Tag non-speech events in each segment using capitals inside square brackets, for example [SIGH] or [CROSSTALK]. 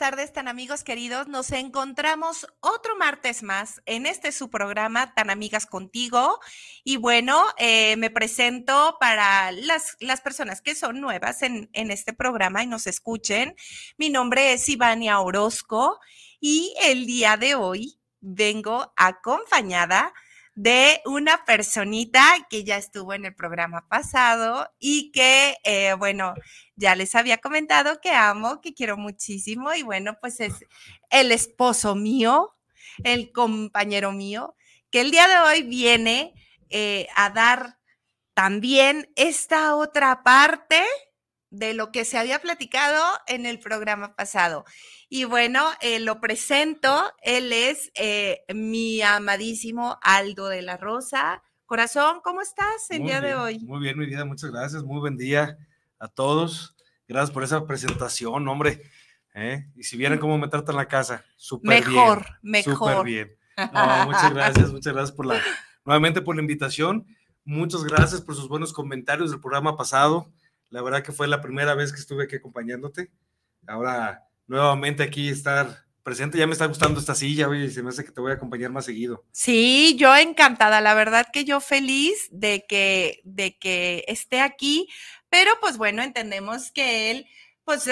tardes, tan amigos queridos. Nos encontramos otro martes más en este su programa, Tan Amigas Contigo. Y bueno, eh, me presento para las, las personas que son nuevas en, en este programa y nos escuchen. Mi nombre es Ivania Orozco y el día de hoy vengo acompañada una personita que ya estuvo en el programa pasado y que, eh, bueno, ya les había comentado que amo, que quiero muchísimo y bueno, pues es el esposo mío, el compañero mío, que el día de hoy viene eh, a dar también esta otra parte de lo que se había platicado en el programa pasado. Y bueno, eh, lo presento. Él es eh, mi amadísimo Aldo de la Rosa. Corazón, ¿cómo estás el día de hoy? Muy bien, mi vida, muchas gracias. Muy buen día a todos. Gracias por esa presentación, hombre. ¿eh? Y si vieran cómo me tratan la casa, súper bien. Mejor, mejor. Súper bien. muchas gracias, [LAUGHS] muchas gracias por la, nuevamente por la invitación. Muchas gracias por sus buenos comentarios del programa pasado. La verdad que fue la primera vez que estuve aquí acompañándote. Ahora nuevamente aquí estar presente. Ya me está gustando esta silla, y se me hace que te voy a acompañar más seguido. Sí, yo encantada, la verdad que yo feliz de que, de que esté aquí, pero pues bueno, entendemos que él pues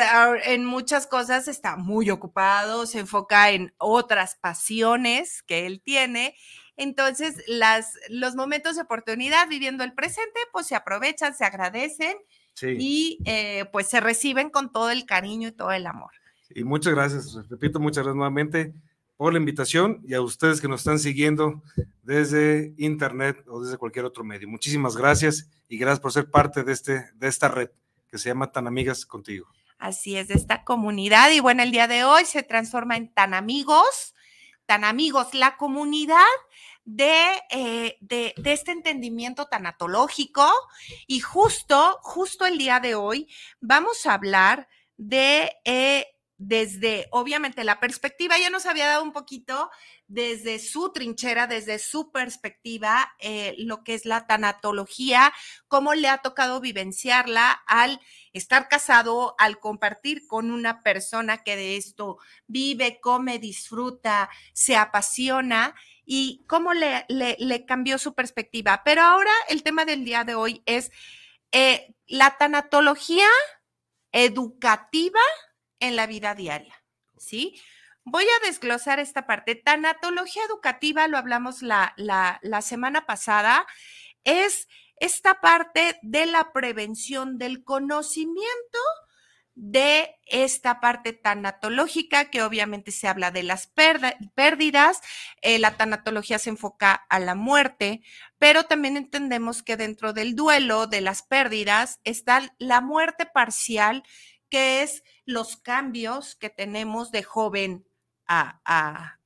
en muchas cosas está muy ocupado, se enfoca en otras pasiones que él tiene. Entonces, las, los momentos de oportunidad viviendo el presente, pues se aprovechan, se agradecen y eh, pues se reciben con todo el cariño y todo el amor. Y muchas gracias, repito, muchas gracias nuevamente por la invitación y a ustedes que nos están siguiendo desde internet o desde cualquier otro medio. Muchísimas gracias y gracias por ser parte de, este, de esta red que se llama Tan Amigas Contigo. Así es, de esta comunidad. Y bueno, el día de hoy se transforma en Tan Amigos, Tan Amigos, la comunidad de, eh, de, de, este entendimiento tanatológico. Y justo, justo el día de hoy vamos a hablar de eh, desde, obviamente, la perspectiva, ya nos había dado un poquito desde su trinchera, desde su perspectiva, eh, lo que es la tanatología, cómo le ha tocado vivenciarla al estar casado, al compartir con una persona que de esto vive, come, disfruta, se apasiona y cómo le, cambió su perspectiva. Pero ahora el tema del día de hoy es eh, la tanatología educativa en la vida diaria, ¿sí? Voy a desglosar esta parte. Tanatología educativa, lo hablamos la, la, la semana pasada, es esta parte de la prevención del conocimiento de esta parte tanatológica, que obviamente se habla de las pérdidas, eh, la tanatología se enfoca a la muerte, pero también entendemos que dentro del duelo de las pérdidas está la muerte parcial que es los cambios que tenemos de joven a,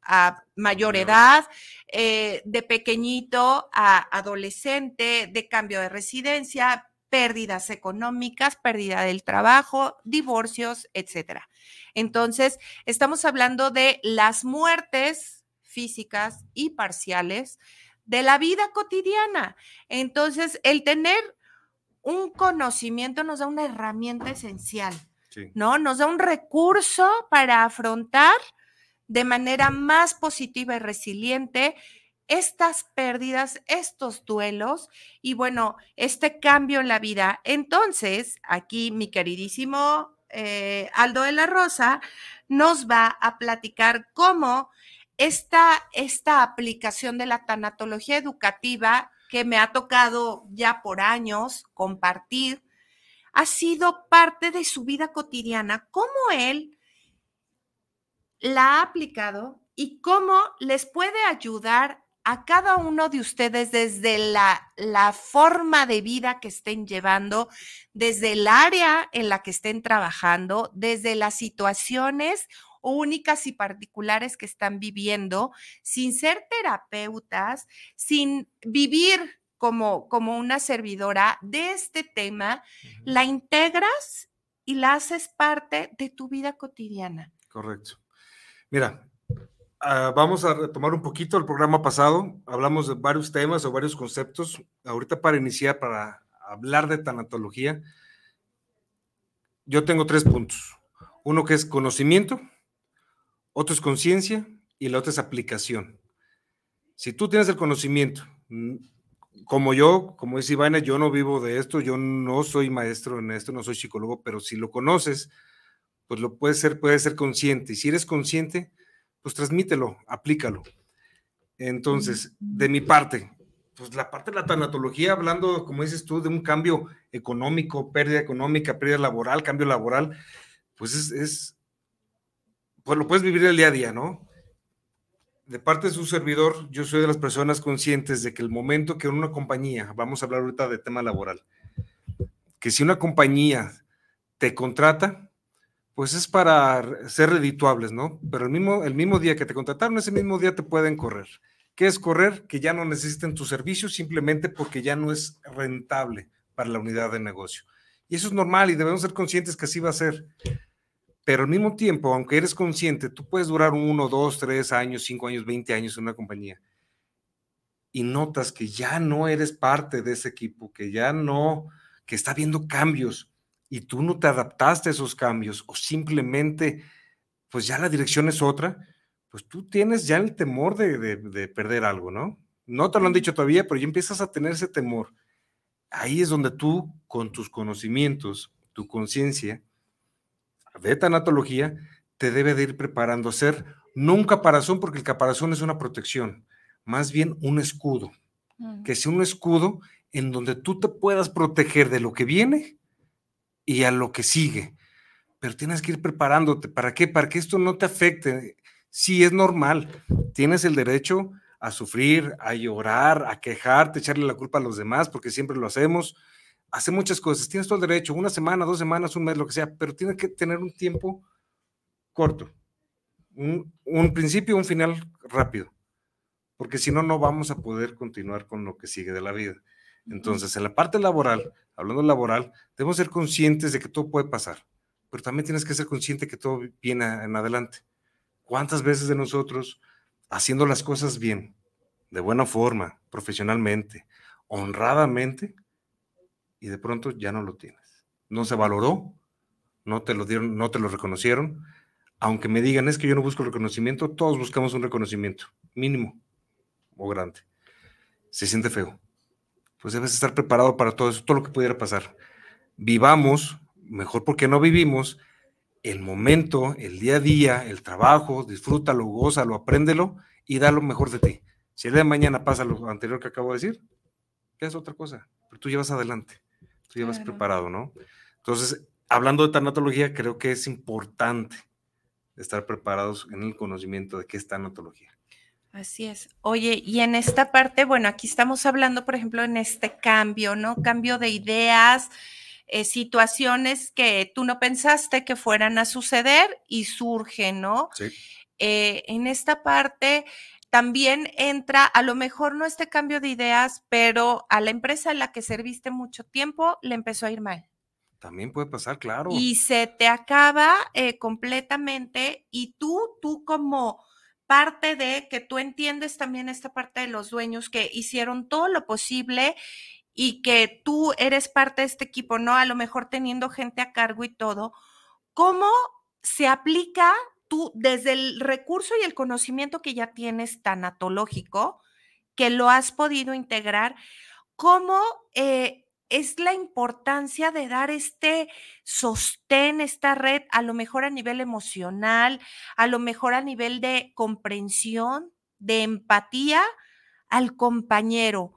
mayor. edad, eh, de pequeñito a adolescente, de cambio de residencia, pérdidas económicas, pérdida del trabajo, divorcios, etcétera. Entonces, estamos hablando de las muertes físicas y parciales de la vida cotidiana. Entonces, el tener un conocimiento nos da una herramienta esencial ¿no? Nos da un recurso para afrontar de manera más positiva y resiliente estas pérdidas, estos duelos y bueno, este cambio en la vida. Entonces, aquí mi queridísimo eh, Aldo de la Rosa nos va a platicar cómo esta, esta aplicación de la tanatología educativa que me ha tocado ya por años compartir, ha sido parte de su vida cotidiana, cómo él la ha aplicado y cómo les puede ayudar a cada uno de ustedes desde la, la, forma de vida que estén llevando, desde el área en la que estén trabajando, desde las situaciones únicas y particulares que están viviendo, sin ser terapeutas, sin vivir como, como una servidora de este tema, la integras y la haces parte de tu vida cotidiana. Correcto. Mira, Ah, vamos a retomar un poquito el programa pasado. Hablamos de varios temas o varios conceptos. Ahorita para iniciar, para hablar de tanatología, yo tengo tres puntos. Uno que es conocimiento, otro es conciencia y el otro es aplicación. Si tú tienes el conocimiento, mm, como yo, como dice Ivana, yo no vivo de esto, yo no soy maestro en esto, no soy psicólogo, pero si lo conoces, pues lo puedes ser, puedes ser consciente. Y si eres consciente, pues transmítelo, aplícalo. Entonces, de mi parte, pues la parte de la tanatología, hablando, como dices tú, de un cambio económico, pérdida económica, pérdida laboral, cambio laboral, pues es, pues lo puedes vivir el día a día, ¿no? De parte de su servidor, yo soy de las personas conscientes de que el momento que una compañía, vamos a hablar ahorita de tema laboral, que si una compañía te contrata, pues es para ser redituables, ¿no? Pero el mismo, el mismo día que te contrataron, ese mismo día te pueden correr. ¿Qué es correr? Que ya no necesiten tu servicio simplemente porque ya no es rentable para la unidad de negocio. Y eso es normal y debemos ser conscientes que así va a ser. Pero al mismo tiempo, aunque eres consciente, tú puedes durar uno, dos, tres años, cinco años, veinte años en una compañía y notas que ya no eres parte de ese equipo, que ya no, que está habiendo cambios, y tú no te adaptaste a esos cambios o simplemente, pues ya la dirección es otra, pues tú tienes ya el temor de, perder algo, ¿no? No te lo han dicho todavía, pero ya empiezas a tener ese temor. Ahí es donde tú, con tus conocimientos, tu conciencia de tanatología, te debe de ir preparando a ser no un caparazón, porque el caparazón es una protección, más bien un escudo, que sea un escudo en donde tú te puedas proteger de lo que viene y a lo que sigue. Pero tienes que ir preparándote. ¿Para qué? Para que esto no te afecte. Sí, es normal. Tienes el derecho a sufrir, a llorar, a quejarte, echarle la culpa a los demás, porque siempre lo hacemos. Hace muchas cosas. Tienes todo el derecho, una semana, dos semanas, un mes, lo que sea, pero tienes que tener un tiempo corto. Un, un principio, un final rápido. Porque si no, no vamos a poder continuar con lo que sigue de la vida. Entonces, en la parte laboral, hablando laboral, debemos ser conscientes de que todo puede pasar, pero también tienes que ser consciente que todo viene en adelante. ¿Cuántas veces de nosotros, haciendo las cosas bien, de buena forma, profesionalmente, honradamente, y de pronto ya no lo tienes? No se valoró, no te lo dieron, no te lo reconocieron. Aunque me digan es que yo no busco reconocimiento, todos buscamos un reconocimiento, mínimo o grande. Se siente feo pues debes estar preparado para todo eso, todo lo que pudiera pasar. Vivamos, mejor porque no vivimos, el momento, el día a día, el trabajo, disfrútalo, gózalo, apréndelo y da lo mejor de ti. Si el día de mañana pasa lo anterior que acabo de decir, es otra cosa, pero tú llevas adelante, tú llevas preparado, ¿no? Entonces, hablando de tanatología, creo que es importante estar preparados en el conocimiento de qué es tanatología. Así es. Oye, y en esta parte, bueno, aquí estamos hablando, por ejemplo, en este cambio, ¿no? Cambio de ideas, eh, situaciones que tú no pensaste que fueran a suceder y surgen, ¿no? Sí. Eh, en esta parte también entra, a lo mejor no este cambio de ideas, pero a la empresa en la que serviste mucho tiempo le empezó a ir mal. También puede pasar, claro. Y se te acaba eh, completamente y tú, tú como parte de que tú entiendes también esta parte de los dueños que hicieron todo lo posible y que tú eres parte de este equipo, ¿no? A lo mejor teniendo gente a cargo y todo. ¿Cómo se aplica tú desde el recurso y el conocimiento que ya tienes tanatológico, que lo has podido integrar? ¿Cómo eh, es la importancia de dar este sostén, esta red, a lo mejor a nivel emocional, a lo mejor a nivel de comprensión, de empatía al compañero.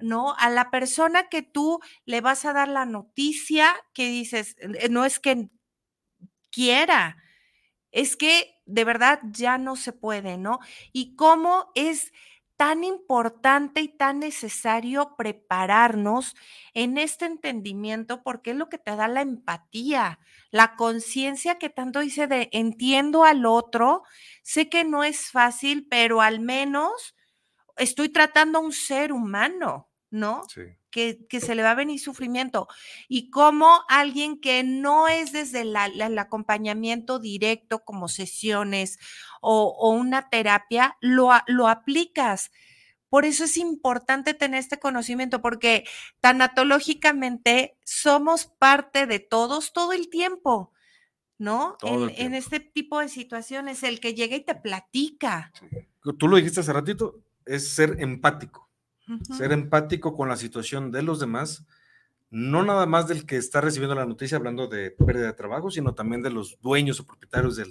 ¿no? A la persona que tú le vas a dar la noticia que dices, eh, no es que quiera, es que de verdad ya no se puede, ¿no? Y cómo es tan importante y tan necesario prepararnos en este entendimiento porque es lo que te da la empatía, la conciencia que tanto dice de entiendo al otro, sé que no es fácil, pero al menos estoy tratando a un ser humano, ¿no? Sí. Que, se le va a venir sufrimiento. Y como alguien que no es desde el acompañamiento directo como sesiones o, una terapia, lo, lo aplicas. Por eso es importante tener este conocimiento, porque tanatológicamente somos parte de todos todo el tiempo, ¿no? en, este tipo de situaciones, el que llega y te platica. Tú lo dijiste hace ratito, es ser empático. Ser empático con la situación de los demás, no nada más del que está recibiendo la noticia hablando de pérdida de trabajo, sino también de los dueños o propietarios de,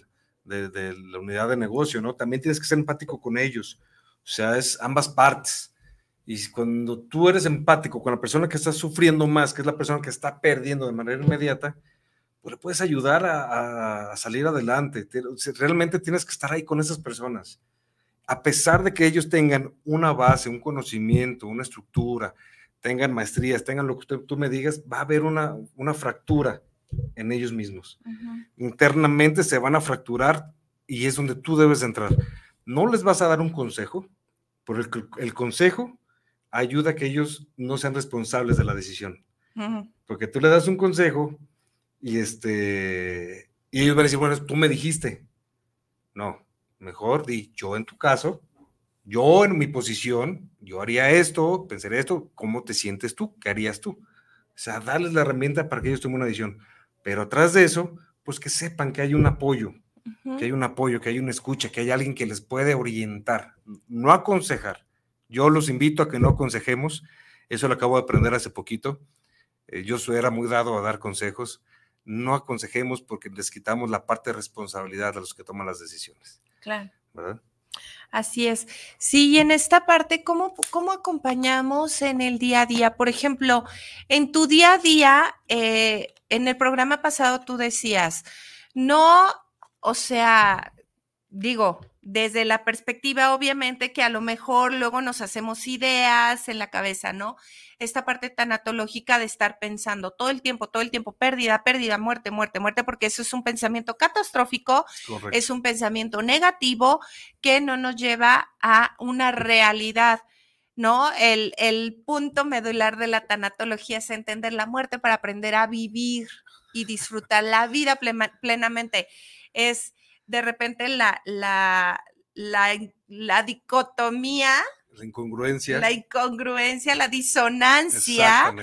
la unidad de negocio, ¿no? También tienes que ser empático con ellos. O sea, es ambas partes. Y cuando tú eres empático con la persona que está sufriendo más, que es la persona que está perdiendo de manera inmediata, pues le puedes ayudar a, a salir adelante. Realmente tienes que estar ahí con esas personas a pesar de que ellos tengan una base, un conocimiento, una estructura, tengan maestrías, tengan lo que tú me digas, va a haber una, una fractura en ellos mismos. Internamente se van a fracturar y es donde tú debes entrar. No les vas a dar un consejo, porque el, consejo ayuda a que ellos no sean responsables de la decisión. Porque tú le das un consejo y, este, y ellos van a decir, bueno, tú me dijiste. No, mejor di, yo en tu caso, yo en mi posición, yo haría esto, pensaría esto, ¿cómo te sientes tú? ¿Qué harías tú? O sea, darles la herramienta para que ellos tomen una decisión. Pero atrás de eso, pues que sepan que hay un apoyo, que hay un apoyo, que hay una escucha, que hay alguien que les puede orientar, no aconsejar. Yo los invito a que no aconsejemos, eso lo acabo de aprender hace poquito. Eh, yo era muy dado a dar consejos. No aconsejemos porque les quitamos la parte de responsabilidad a los que toman las decisiones. Claro. Así es. Sí, y en esta parte, ¿cómo, ¿cómo acompañamos en el día a día? Por ejemplo, en tu día a día, eh, en el programa pasado tú decías, no, o sea, digo, desde la perspectiva, obviamente, que a lo mejor luego nos hacemos ideas en la cabeza, ¿no? Esta parte tanatológica de estar pensando todo el tiempo, todo el tiempo, pérdida, pérdida, muerte, muerte, muerte, porque eso es un pensamiento catastrófico, es un pensamiento negativo que no nos lleva a una realidad. ¿no? El, el, punto medular de la tanatología es entender la muerte para aprender a vivir y disfrutar la vida plenamente. Es de repente la, la, la, dicotomía. La incongruencia. La incongruencia, la disonancia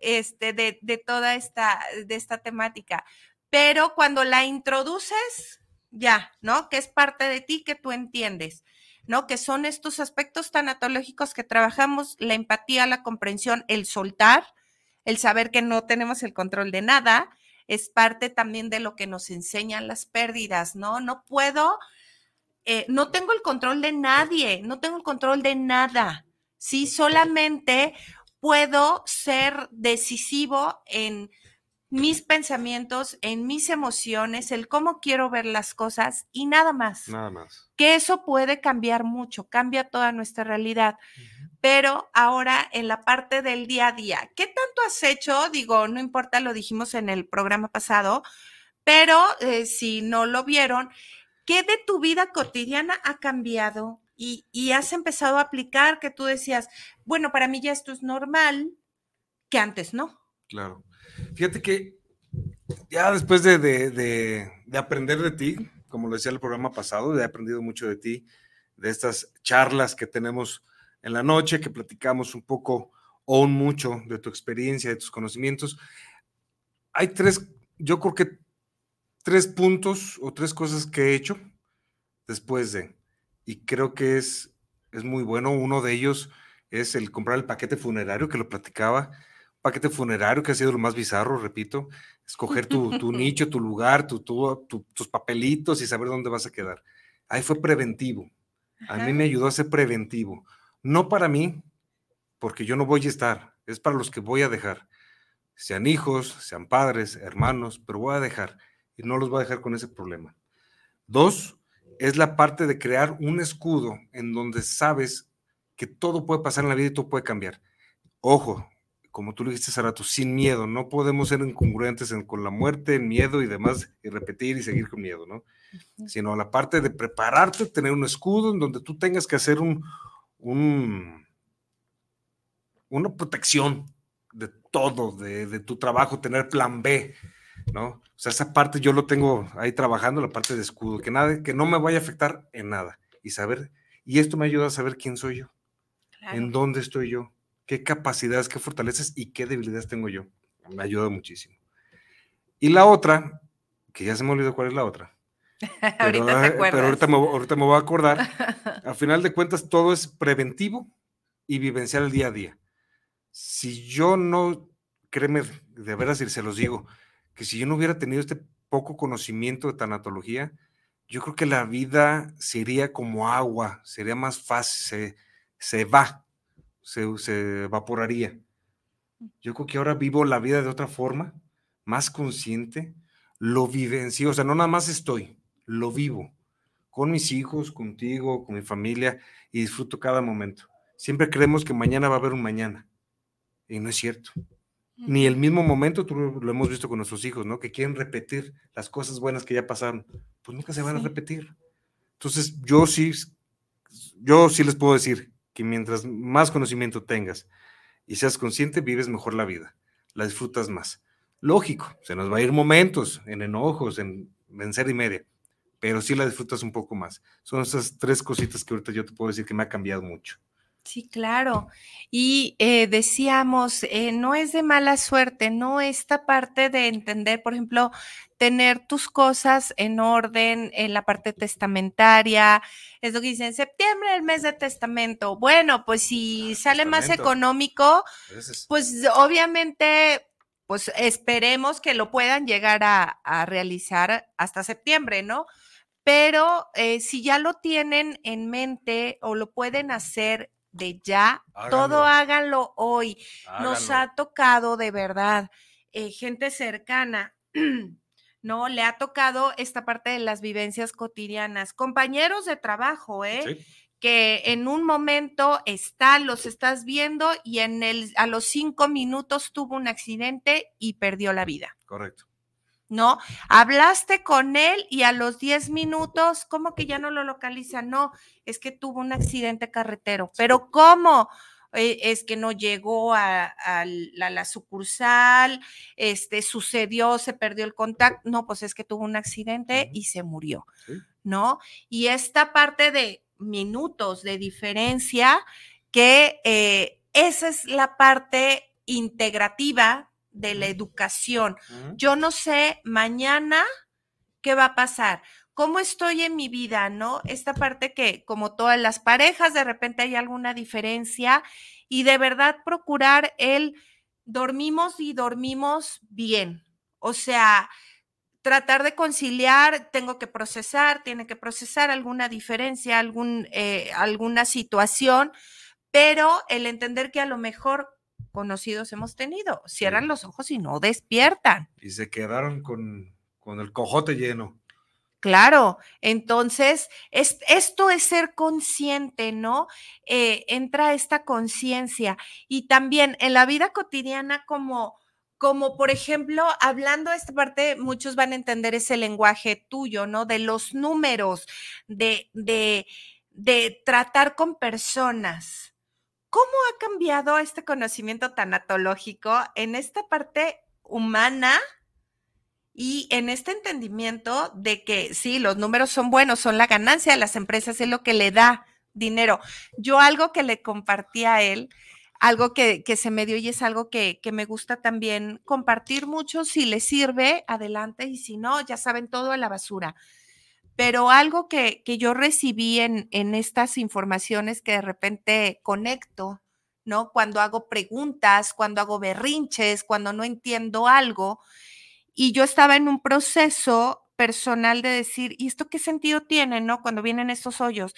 este, de, de, toda esta, de esta temática. Pero cuando la introduces, ya, ¿no? Que es parte de ti que tú entiendes, ¿no? Que son estos aspectos tanatológicos que trabajamos, la empatía, la comprensión, el soltar, el saber que no tenemos el control de nada, es parte también de lo que nos enseñan las pérdidas, ¿no? No puedo, eh, no tengo el control de nadie, no tengo el control de nada, ¿sí? Solamente puedo ser decisivo en mis pensamientos, en mis emociones, el cómo quiero ver las cosas y nada más. Nada más. Que eso puede cambiar mucho, cambia toda nuestra realidad pero ahora en la parte del día a día, ¿qué tanto has hecho? Digo, no importa, lo dijimos en el programa pasado, pero eh, si no lo vieron, ¿qué de tu vida cotidiana ha cambiado? Y, has empezado a aplicar que tú decías, bueno, para mí ya esto es normal, que antes no. Claro. Fíjate que ya después de, de aprender de ti, como lo decía el programa pasado, he aprendido mucho de ti, de estas charlas que tenemos en la noche, que platicamos un poco o un mucho de tu experiencia, de tus conocimientos. Hay tres, yo creo que tres puntos o tres cosas que he hecho después de, y creo que es, es muy bueno. Uno de ellos es el comprar el paquete funerario, que lo platicaba. Paquete funerario que ha sido lo más bizarro, repito, escoger tu, tu [LAUGHS] nicho, tu lugar, tu, tus papelitos y saber dónde vas a quedar. Ahí fue preventivo. A mí me ayudó a ser preventivo no para mí, porque yo no voy a estar, es para los que voy a dejar. Sean hijos, sean padres, hermanos, pero voy a dejar y no los voy a dejar con ese problema. Dos, es la parte de crear un escudo en donde sabes que todo puede pasar en la vida y todo puede cambiar. Ojo, como tú lo dijiste hace rato, sin miedo, no podemos ser incongruentes con la muerte, el miedo y demás, y repetir y seguir con miedo, ¿no? Sino la parte de prepararte, tener un escudo en donde tú tengas que hacer un, un una protección de todo, de, de tu trabajo, tener plan B, ¿no? O sea, esa parte yo lo tengo ahí trabajando, la parte de escudo, que nada, que no me vaya a afectar en nada. Y saber, y esto me ayuda a saber quién soy yo, en dónde estoy yo, qué capacidades, qué fortalezas y qué debilidades tengo yo. Me ayuda muchísimo. Y la otra, que ya se me olvidó cuál es la otra. [LAUGHS] Pero, ahorita, te pero ahorita, me, ahorita me voy a acordar. [LAUGHS] Al final de cuentas, todo es preventivo y vivenciar el día a día. Si yo no, créeme, de veras, y se los digo, que si yo no hubiera tenido este poco conocimiento de tanatología, yo creo que la vida sería como agua, sería más fácil, se, se va, se, se, evaporaría. Yo creo que ahora vivo la vida de otra forma, más consciente, lo vivencio, o sea, no nada más estoy, lo vivo, con mis hijos, contigo, con mi familia, y disfruto cada momento. Siempre creemos que mañana va a haber un mañana, y no es cierto ni el mismo momento, tú lo hemos visto con nuestros hijos, ¿no? Que quieren repetir las cosas buenas que ya pasaron, pues nunca se van a repetir. Entonces, yo sí, yo sí les puedo decir que mientras más conocimiento tengas y seas consciente, vives mejor la vida, la disfrutas más. Lógico, se nos va a ir momentos en enojos, en vencer y media, pero sí la disfrutas un poco más. Son esas tres cositas que ahorita yo te puedo decir que me ha cambiado mucho. Sí, claro. Y eh, decíamos, eh, no es de mala suerte, no esta parte de entender, por ejemplo, tener tus cosas en orden en la parte testamentaria. Es lo que dicen, septiembre, el mes de testamento. Bueno, pues si sale más económico, pues obviamente, pues esperemos que lo puedan llegar a, realizar hasta septiembre, ¿no? Pero eh, si ya lo tienen en mente o lo pueden hacer de ya, todo háganlo hoy. Nos ha tocado de verdad, eh, gente cercana, [CLEARS THROAT] ¿no? Le ha tocado esta parte de las vivencias cotidianas, compañeros de trabajo, ¿eh? Que en un momento están, los estás viendo y en el, a los cinco minutos tuvo un accidente y perdió la vida. Correcto. ¿No? Hablaste con él y a los 10 minutos, ¿cómo que ya no lo localiza? No, es que tuvo un accidente carretero. Pero ¿cómo? Eh, es que no llegó a, la, sucursal, este, sucedió, se perdió el contacto. No, pues es que tuvo un accidente y se murió, ¿no? Y esta parte de minutos de diferencia, que eh, esa es la parte integrativa de la educación. Yo no sé mañana qué va a pasar. ¿Cómo estoy en mi vida, no? Esta parte que, como todas las parejas, de repente hay alguna diferencia y de verdad procurar el dormimos y dormimos bien. O sea, tratar de conciliar, tengo que procesar, tiene que procesar alguna diferencia, algún, eh, alguna situación, pero el entender que a lo mejor conocidos hemos tenido. Cierran los ojos y no despiertan. Y se quedaron con, con el cojote lleno. Claro, entonces es, esto es ser consciente, ¿no? Eh, entra esta conciencia y también en la vida cotidiana como, como por ejemplo, hablando de esta parte, muchos van a entender ese lenguaje tuyo, ¿no? De los números, de, de, de tratar con personas, ¿Cómo ha cambiado este conocimiento tanatológico en esta parte humana y en este entendimiento de que sí, los números son buenos, son la ganancia de las empresas, es lo que le da dinero? Yo algo que le compartí a él, algo que, se me dio y es algo que, me gusta también compartir mucho, si le sirve, adelante, y si no, ya saben todo en la basura pero algo que, yo recibí en, en, estas informaciones que de repente conecto, ¿no? Cuando hago preguntas, cuando hago berrinches, cuando no entiendo algo, y yo estaba en un proceso personal de decir, ¿y esto qué sentido tiene, no? Cuando vienen estos hoyos,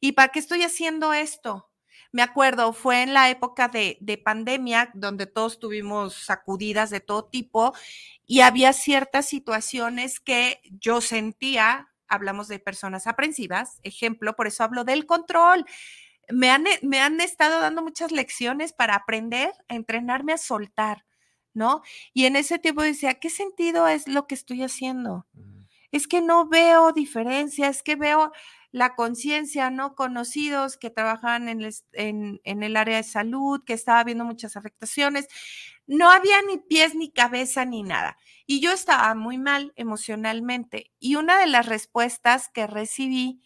¿y para qué estoy haciendo esto? me acuerdo, fue en la época de, de, pandemia, donde todos tuvimos sacudidas de todo tipo y había ciertas situaciones que yo sentía, hablamos de personas aprensivas, ejemplo, por eso hablo del control. Me han, me han estado dando muchas lecciones para aprender a entrenarme a soltar, ¿no? Y en ese tiempo decía, ¿qué sentido es lo que estoy haciendo? Es que no veo diferencia, es que veo la conciencia, ¿no? Conocidos que trabajaban en el, en, el, área de salud, que estaba viendo muchas afectaciones. No había ni pies ni cabeza ni nada. Y yo estaba muy mal emocionalmente. Y una de las respuestas que recibí,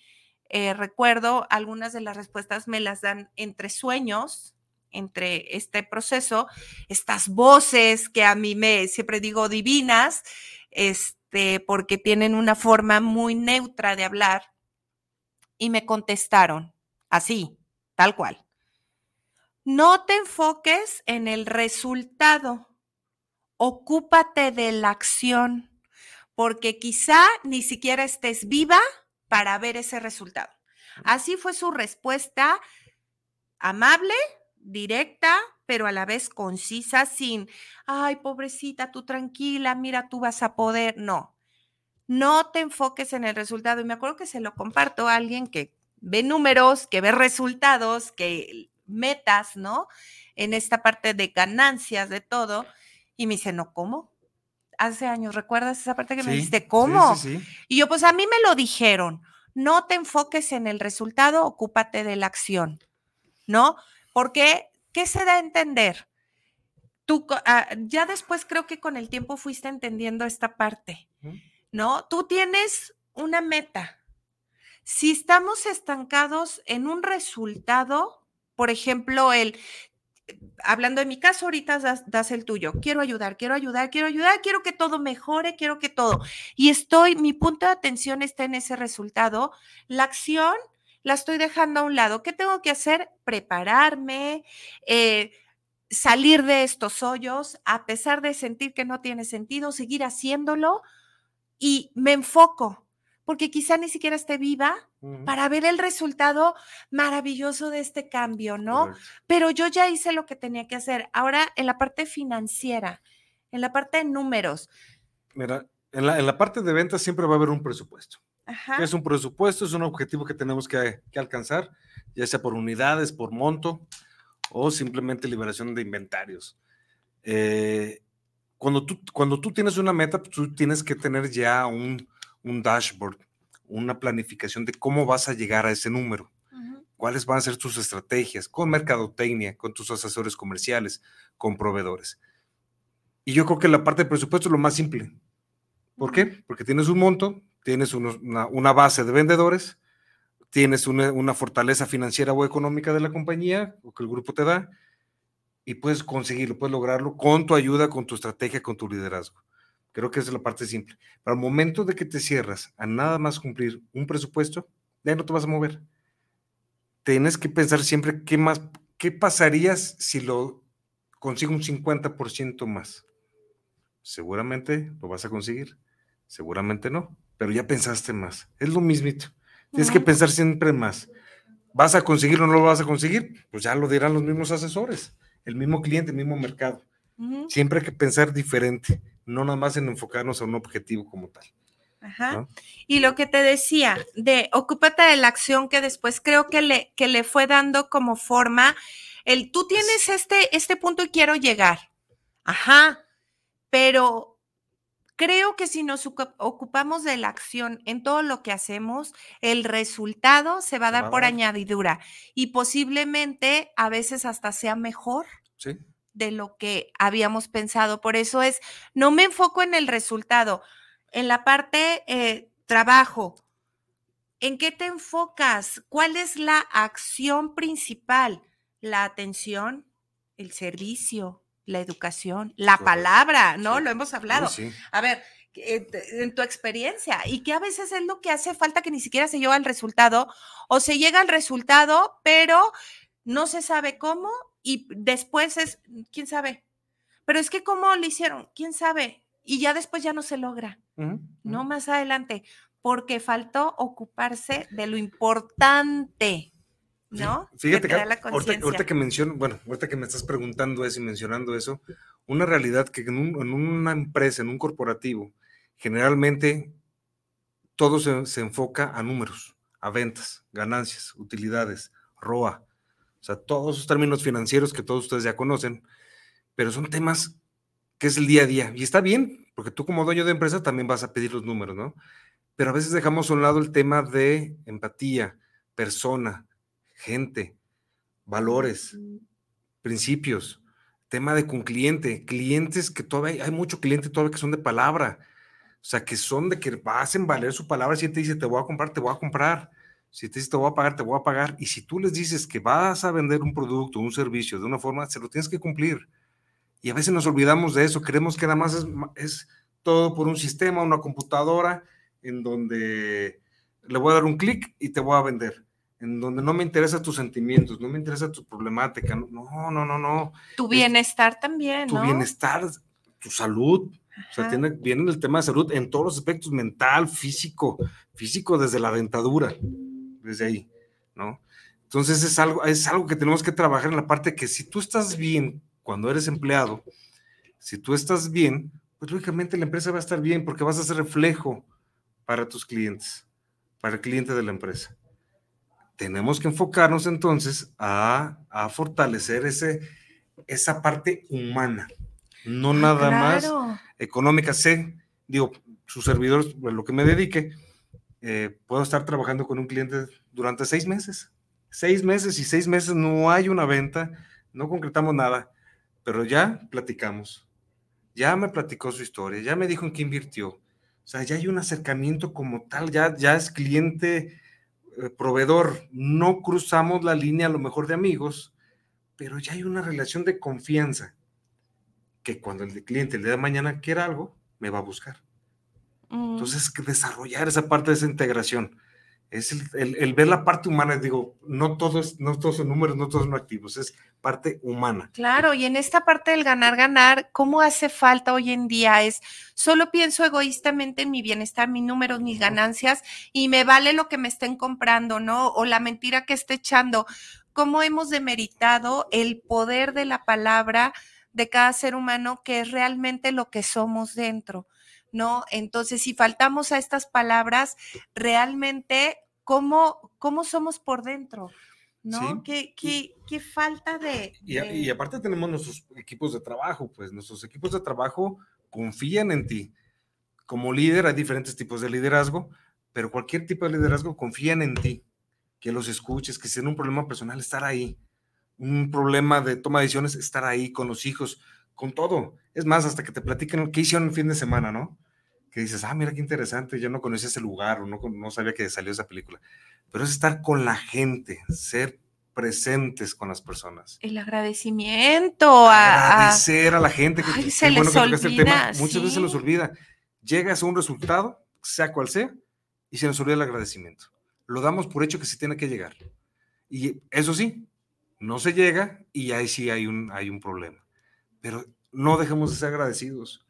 eh, recuerdo, algunas de las respuestas me las dan entre sueños, entre este proceso, estas voces que a mí me, siempre digo, divinas, este, porque tienen una forma muy neutra de hablar y me contestaron así, tal cual. No te enfoques en el resultado, ocúpate de la acción, porque quizá ni siquiera estés viva para ver ese resultado. Así fue su respuesta amable, directa, pero a la vez concisa, sin, ay, pobrecita, tú tranquila, mira, tú vas a poder. No, no te enfoques en el resultado. Y me acuerdo que se lo comparto a alguien que ve números, que ve resultados, que metas, ¿no? En esta parte de ganancias, de todo. Y me dice, no, ¿cómo? Hace años, ¿recuerdas esa parte que me dijiste, ¿cómo? y yo, pues a mí me lo dijeron, no te enfoques en el resultado, ocúpate de la acción, ¿no? Porque, ¿qué se da a entender? Tú, ah, ya después creo que con el tiempo fuiste entendiendo esta parte. ¿no? Tú tienes una meta. Si estamos estancados en un resultado, por ejemplo, el, hablando de mi caso, ahorita das, el tuyo. Quiero ayudar, quiero ayudar, quiero ayudar, quiero que todo mejore, quiero que todo. Y estoy, mi punto de atención está en ese resultado. La acción la estoy dejando a un lado. ¿Qué tengo que hacer? Prepararme, eh, salir de estos hoyos, a pesar de sentir que no tiene sentido, seguir haciéndolo y me enfoco, porque quizá ni siquiera esté viva para ver el resultado maravilloso de este cambio, ¿no? Pero yo ya hice lo que tenía que hacer. Ahora, en la parte financiera, en la parte de números. Mira, en la, parte de ventas siempre va a haber un presupuesto. Es un presupuesto, es un objetivo que tenemos que, alcanzar, ya sea por unidades, por monto o simplemente liberación de inventarios. Eh, cuando tú, cuando tú tienes una meta, pues, tú tienes que tener ya un, un dashboard, una planificación de cómo vas a llegar a ese número, cuáles van a ser tus estrategias con mercadotecnia, con tus asesores comerciales, con proveedores. Y yo creo que la parte de presupuesto es lo más simple. ¿Por qué? Porque tienes un monto, tienes una, una, base de vendedores, tienes una, una, fortaleza financiera o económica de la compañía o que el grupo te da, y puedes conseguirlo, puedes lograrlo con tu ayuda, con tu estrategia, con tu liderazgo. Creo que esa es la parte simple. Para el momento de que te cierras a nada más cumplir un presupuesto, ya no te vas a mover. Tienes que pensar siempre qué más, qué pasarías si lo consigo un 50% más. Seguramente lo vas a conseguir, seguramente no, pero ya pensaste más. Es lo mismito. Tienes que pensar siempre más. ¿Vas a conseguirlo o no lo vas a conseguir? Pues ya lo dirán los mismos asesores el mismo cliente, el mismo mercado. Siempre hay que pensar diferente, no nada más en enfocarnos a un objetivo como tal. Ajá. Y lo que te decía, de ocúpate de la acción que después creo que le, que le fue dando como forma, el tú tienes este, este punto y quiero llegar. Ajá, pero creo que si nos ocupamos de la acción en todo lo que hacemos, el resultado se va a dar por añadidura y posiblemente a veces hasta sea mejor. De lo que habíamos pensado. Por eso es, no me enfoco en el resultado, en la parte eh, trabajo. ¿En qué te enfocas? ¿Cuál es la acción principal? La atención, el servicio, la educación, la palabra, ¿no? Lo hemos hablado. A ver, eh, en tu experiencia y que a veces es lo que hace falta que ni siquiera se lleva al resultado o se llega al resultado, pero no se sabe cómo y después es, quién sabe. Pero es que cómo lo hicieron, quién sabe. Y ya después ya no se logra, no más adelante, porque faltó ocuparse de lo importante. ¿no? Fíjate que, ahorita, que menciono, bueno, ahorita que me estás preguntando eso y mencionando eso, una realidad que en, una empresa, en un corporativo, generalmente todo se, se, enfoca a números, a ventas, ganancias, utilidades, ROA, o sea, todos esos términos financieros que todos ustedes ya conocen, pero son temas que es el día a día. Y está bien, porque tú como dueño de empresa también vas a pedir los números, ¿no? Pero a veces dejamos a un lado el tema de empatía, persona, gente, valores, principios, tema de con cliente, clientes que todavía hay mucho cliente todavía que son de palabra, o sea, que son de que hacen valer su palabra, si te dice te voy a comprar, te voy a comprar, si te dice te voy a pagar, te voy a pagar, y si tú les dices que vas a vender un producto, un servicio de una forma, se lo tienes que cumplir. Y a veces nos olvidamos de eso, creemos que nada más es, es todo por un sistema, una computadora, en donde le voy a dar un clic y te voy a vender en donde no me interesan tus sentimientos, no me interesa tu problemática, no, no, no, no. Tu bienestar también, tu bienestar, tu salud, o sea, tiene, viene el tema de salud en todos los aspectos, mental, físico, físico desde la dentadura, desde ahí, ¿no? Entonces es algo, es algo que tenemos que trabajar en la parte que si tú estás bien cuando eres empleado, si tú estás bien, pues lógicamente la empresa va a estar bien porque vas a ser reflejo para tus clientes, para el cliente de la empresa tenemos que enfocarnos entonces a, fortalecer ese, esa parte humana, no ah, nada más económica. Sé, digo, su servidor, lo que me dedique, eh, puedo estar trabajando con un cliente durante seis meses. Seis meses y seis meses no hay una venta, no concretamos nada, pero ya platicamos. Ya me platicó su historia, ya me dijo en qué invirtió. O sea, ya hay un acercamiento como tal, ya, ya es cliente eh, proveedor, no cruzamos la línea a lo mejor de amigos, pero ya hay una relación de confianza que cuando el cliente le da mañana quiera algo, me va a buscar. Mm. Entonces, desarrollar esa parte de esa integración es el, ver la parte humana, digo, no todos, no todos son números, no todos son activos, es parte humana. Claro, y en esta parte del ganar, ganar, ¿cómo hace falta hoy en día? Es solo pienso egoístamente en mi bienestar, mis números, mis ganancias, y me vale lo que me estén comprando, ¿no? O la mentira que esté echando. ¿Cómo hemos demeritado el poder de la palabra de cada ser humano, que es realmente lo que somos dentro? ¿No? Entonces, si faltamos a estas palabras, realmente, ¿cómo, cómo somos por dentro? ¿No? ¿Qué, qué, falta de, Y, aparte tenemos nuestros equipos de trabajo, pues nuestros equipos de trabajo confían en ti. Como líder hay diferentes tipos de liderazgo, pero cualquier tipo de liderazgo confían en ti, que los escuches, que si tienen un problema personal, estar ahí. Un problema de toma de decisiones, estar ahí con los hijos, con todo. Es más, hasta que te platiquen qué hicieron el fin de semana, ¿no? Que dices, ah, mira qué interesante, yo no conocía ese lugar o no, no sabía que salió esa película. Pero es estar con la gente, ser presentes con las personas. El agradecimiento. Agradecer a, la gente. Que, se les olvida, Muchas veces se nos olvida. Llegas a un resultado, sea cual sea, y se nos olvida el agradecimiento. Lo damos por hecho que se tiene que llegar. Y eso sí, no se llega y ahí sí hay un, hay un problema. Pero no dejemos de ser agradecidos.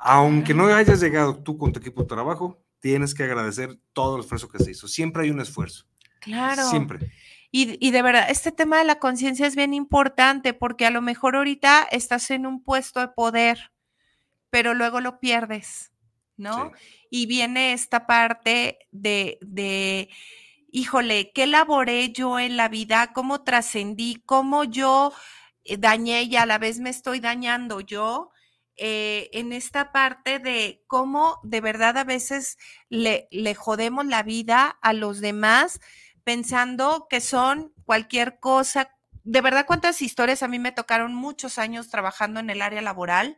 Aunque no hayas llegado tú con tu equipo de trabajo, tienes que agradecer todo el esfuerzo que se hizo. Siempre hay un esfuerzo. Claro. Siempre. Y, de verdad, este tema de la conciencia es bien importante porque a lo mejor ahorita estás en un puesto de poder, pero luego lo pierdes, ¿no? Y viene esta parte de, de, híjole, ¿qué laboré yo en la vida? ¿Cómo trascendí? ¿Cómo yo eh, dañé y a la vez me estoy dañando yo? Eh, en esta parte de cómo de verdad a veces le, le jodemos la vida a los demás pensando que son cualquier cosa. De verdad, cuántas historias a mí me tocaron muchos años trabajando en el área laboral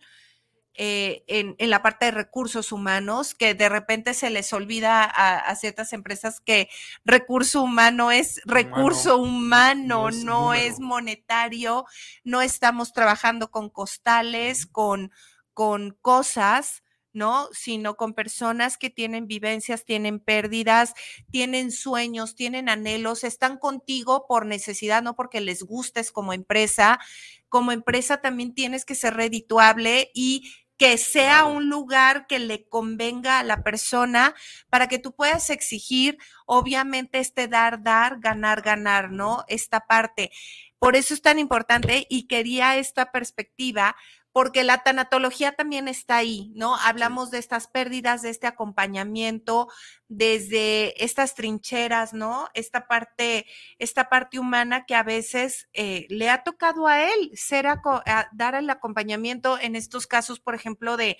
eh, en, la parte de recursos humanos, que de repente se les olvida a, ciertas empresas que recurso humano es recurso humano, no, es, monetario, no estamos trabajando con costales, con, con cosas, ¿no? Sino con personas que tienen vivencias, tienen pérdidas, tienen sueños, tienen anhelos, están contigo por necesidad, no porque les gustes como empresa. Como empresa también tienes que ser redituable y que sea un lugar que le convenga a la persona para que tú puedas exigir obviamente este dar, dar, ganar, ganar, ¿no? Esta parte. Por eso es tan importante y quería esta perspectiva porque la tanatología también está ahí, ¿no? Hablamos de estas pérdidas, de este acompañamiento, desde estas trincheras, ¿no? Esta parte, esta parte humana que a veces eh, le ha tocado a él ser dar el acompañamiento en estos casos, por ejemplo, de,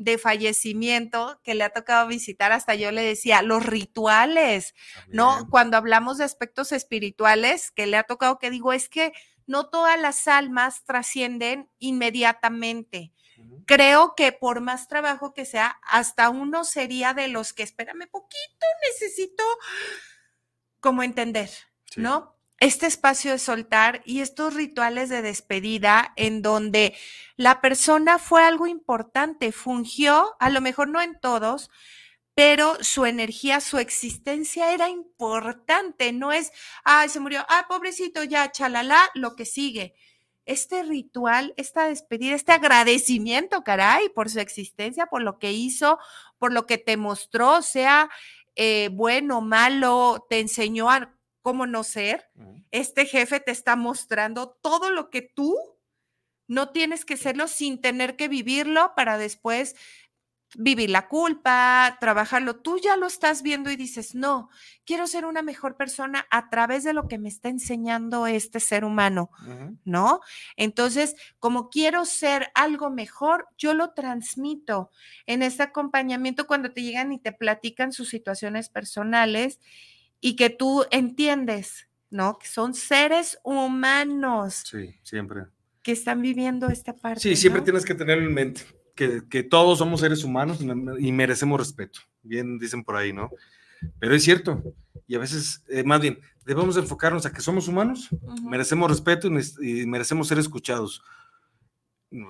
de fallecimiento que le ha tocado visitar, hasta yo le decía, los rituales, ¿no? Cuando hablamos de aspectos espirituales, que le ha tocado que digo, es que no todas las almas trascienden inmediatamente. Creo que por más trabajo que sea, hasta uno sería de los que, espérame poquito, necesito como entender, ¿no? Este espacio de soltar y estos rituales de despedida en donde la persona fue algo importante, fungió, a lo mejor no en todos, pero su energía, su existencia era importante, no es, ay, se murió, ah, pobrecito, ya, chalala, lo que sigue. Este ritual, esta despedida, este agradecimiento, caray, por su existencia, por lo que hizo, por lo que te mostró, sea eh, bueno, malo, te enseñó a cómo no ser. Este jefe te está mostrando todo lo que tú no tienes que serlo sin tener que vivirlo para después vivir la culpa, trabajarlo, tú ya lo estás viendo y dices, no, quiero ser una mejor persona a través de lo que me está enseñando este ser humano, ¿no? Entonces, como quiero ser algo mejor, yo lo transmito en este acompañamiento cuando te llegan y te platican sus situaciones personales y que tú entiendes, ¿no? Que son seres humanos. Sí, siempre. Que están viviendo esta parte. Sí, siempre tienes que tenerlo en mente que, todos somos seres humanos y merecemos respeto. Bien dicen por ahí, ¿no? Pero es cierto. Y a veces, eh, más bien, debemos enfocarnos a que somos humanos, merecemos respeto y, merecemos ser escuchados.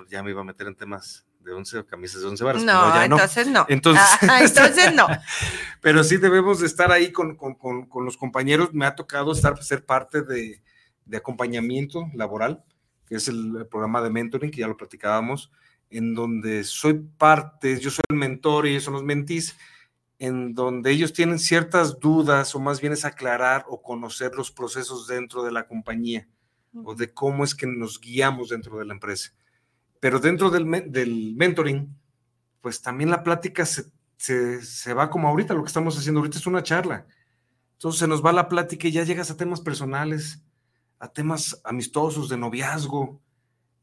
Ya me iba a meter en temas de 11 camisas de 11 varas. No, no, entonces no. Entonces, entonces no. [LAUGHS] pero sí debemos de estar ahí con, con, con, los compañeros. Me ha tocado estar, ser parte de, de acompañamiento laboral, que es el programa de mentoring, que ya lo platicábamos en donde soy parte, yo soy el mentor y ellos son los mentís, en donde ellos tienen ciertas dudas o más bien es aclarar o conocer los procesos dentro de la compañía o de cómo es que nos guiamos dentro de la empresa. Pero dentro del, mentoring, pues también la plática se, se, va como ahorita, lo que estamos haciendo ahorita es una charla. Entonces se nos va la plática y ya llegas a temas personales, a temas amistosos, de noviazgo,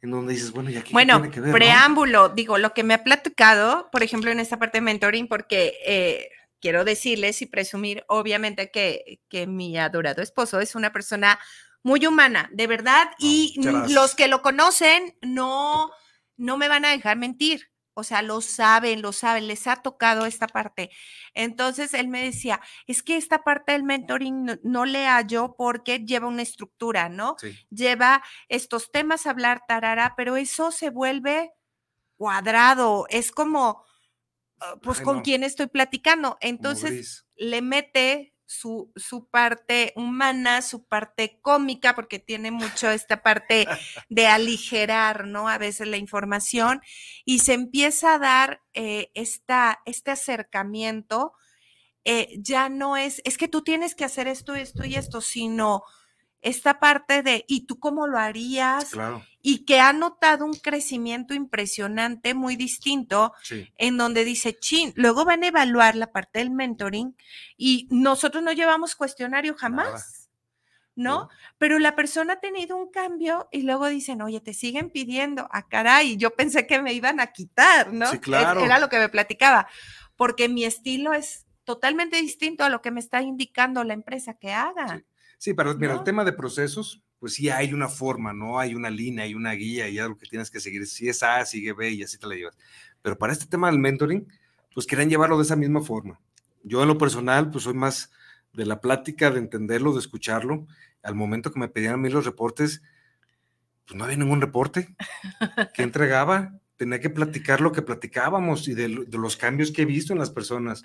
en donde dices, bueno, ¿y aquí bueno, tiene que ver, preámbulo, digo, lo que me ha platicado, por ejemplo, en esta parte de mentoring, porque eh, quiero decirles y presumir, obviamente, que, que mi adorado esposo es una persona muy humana, de verdad, y los que lo conocen no, no me van a dejar mentir. O sea, lo saben, lo saben, les ha tocado esta parte. Entonces él me decía, es que esta parte del mentoring no, le hallo porque lleva una estructura, ¿no? Lleva estos temas a hablar tarara, pero eso se vuelve cuadrado, es como, ah, pues, ¿con quién estoy platicando? Entonces le mete su, su, parte humana, su parte cómica, porque tiene mucho esta parte de aligerar, ¿no? A veces la información, y se empieza a dar eh, esta, este acercamiento. Eh, ya no es, es que tú tienes que hacer esto, esto y esto, sino esta parte de, ¿y tú cómo lo harías? Y que ha notado un crecimiento impresionante, muy distinto, en donde dice, chin, luego van a evaluar la parte del mentoring y nosotros no llevamos cuestionario jamás. ¿no? Pero la persona ha tenido un cambio y luego dicen, oye, te siguen pidiendo, a ah, caray, yo pensé que me iban a quitar, ¿no? Sí, claro. Era lo que me platicaba, porque mi estilo es totalmente distinto a lo que me está indicando la empresa que haga. Sí, pero mira, el tema de procesos, pues sí hay una forma, ¿no? Hay una línea, hay una guía y algo que tienes que seguir. Si es A, sigue B y así te la llevas. Pero para este tema del mentoring, pues querían llevarlo de esa misma forma. Yo en lo personal, pues soy más de la plática, de entenderlo, de escucharlo. Al momento que me pedían a mí los reportes, pues no había ningún reporte. ¿Qué [LAUGHS] entregaba? Tenía que platicar lo que platicábamos y de, los cambios que he visto en las personas,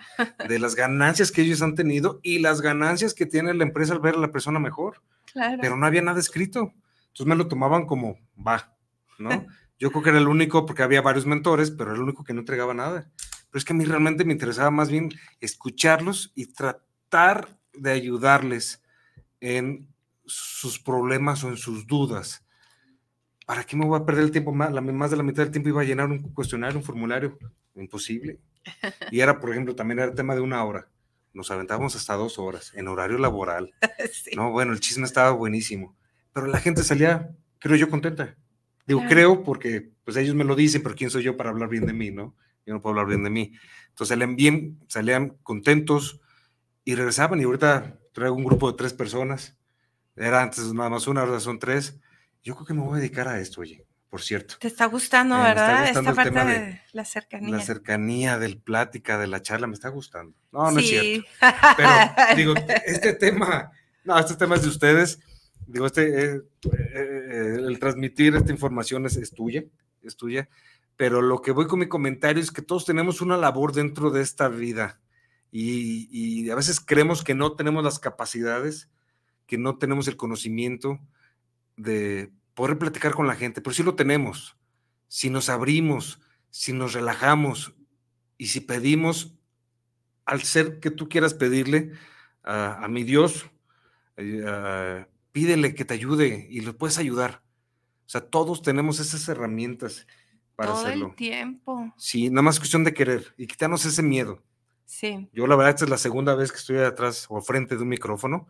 de las ganancias que ellos han tenido y las ganancias que tiene la empresa al ver a la persona mejor. Pero no había nada escrito. Entonces me lo tomaban como, va, ¿no? Yo creo que era el único, porque había varios mentores, pero era el único que no entregaba nada. Pero es que a mí realmente me interesaba más bien escucharlos y tratar de ayudarles en sus problemas o en sus dudas. ¿Para qué me voy a perder el tiempo? Más, más de la mitad del tiempo iba a llenar un cuestionario, un formulario. Imposible. Y era, por ejemplo, también era el tema de una hora. Nos aventábamos hasta dos horas en horario laboral. [LAUGHS] No, bueno, el chisme estaba buenísimo. Pero la gente salía, creo yo, contenta. Digo, creo porque pues ellos me lo dicen, pero ¿quién soy yo para hablar bien de mí, no? Yo no puedo hablar bien de mí. Entonces salían bien, salían contentos y regresaban y ahorita traigo un grupo de tres personas. Era antes nada más una, ahora son tres. Yo creo que me voy a dedicar a esto, oye, por cierto. Te está gustando, Eh, me está ¿verdad? gustando Esta parte de, de la cercanía. La cercanía del plática, de la charla, me está gustando. No, no es cierto. sí. [LAUGHS] Pero digo, este tema, no, este tema es de ustedes. Digo, este, eh, eh, el transmitir esta información es, es tuya, es tuya. Pero lo que voy con mi comentario es que todos tenemos una labor dentro de esta vida y, y a veces creemos que no tenemos las capacidades, que no tenemos el conocimiento de poder platicar con la gente, pero sí lo tenemos. Si nos abrimos, si nos relajamos y si pedimos al ser que tú quieras pedirle a, a mi Dios, eh, pídele que te ayude y lo puedes ayudar. O sea, todos tenemos esas herramientas para Todo hacerlo. el tiempo. Sí, nada más cuestión de querer y quitarnos ese miedo. Sí. Yo la verdad esta es la segunda vez que estoy atrás o frente de un micrófono.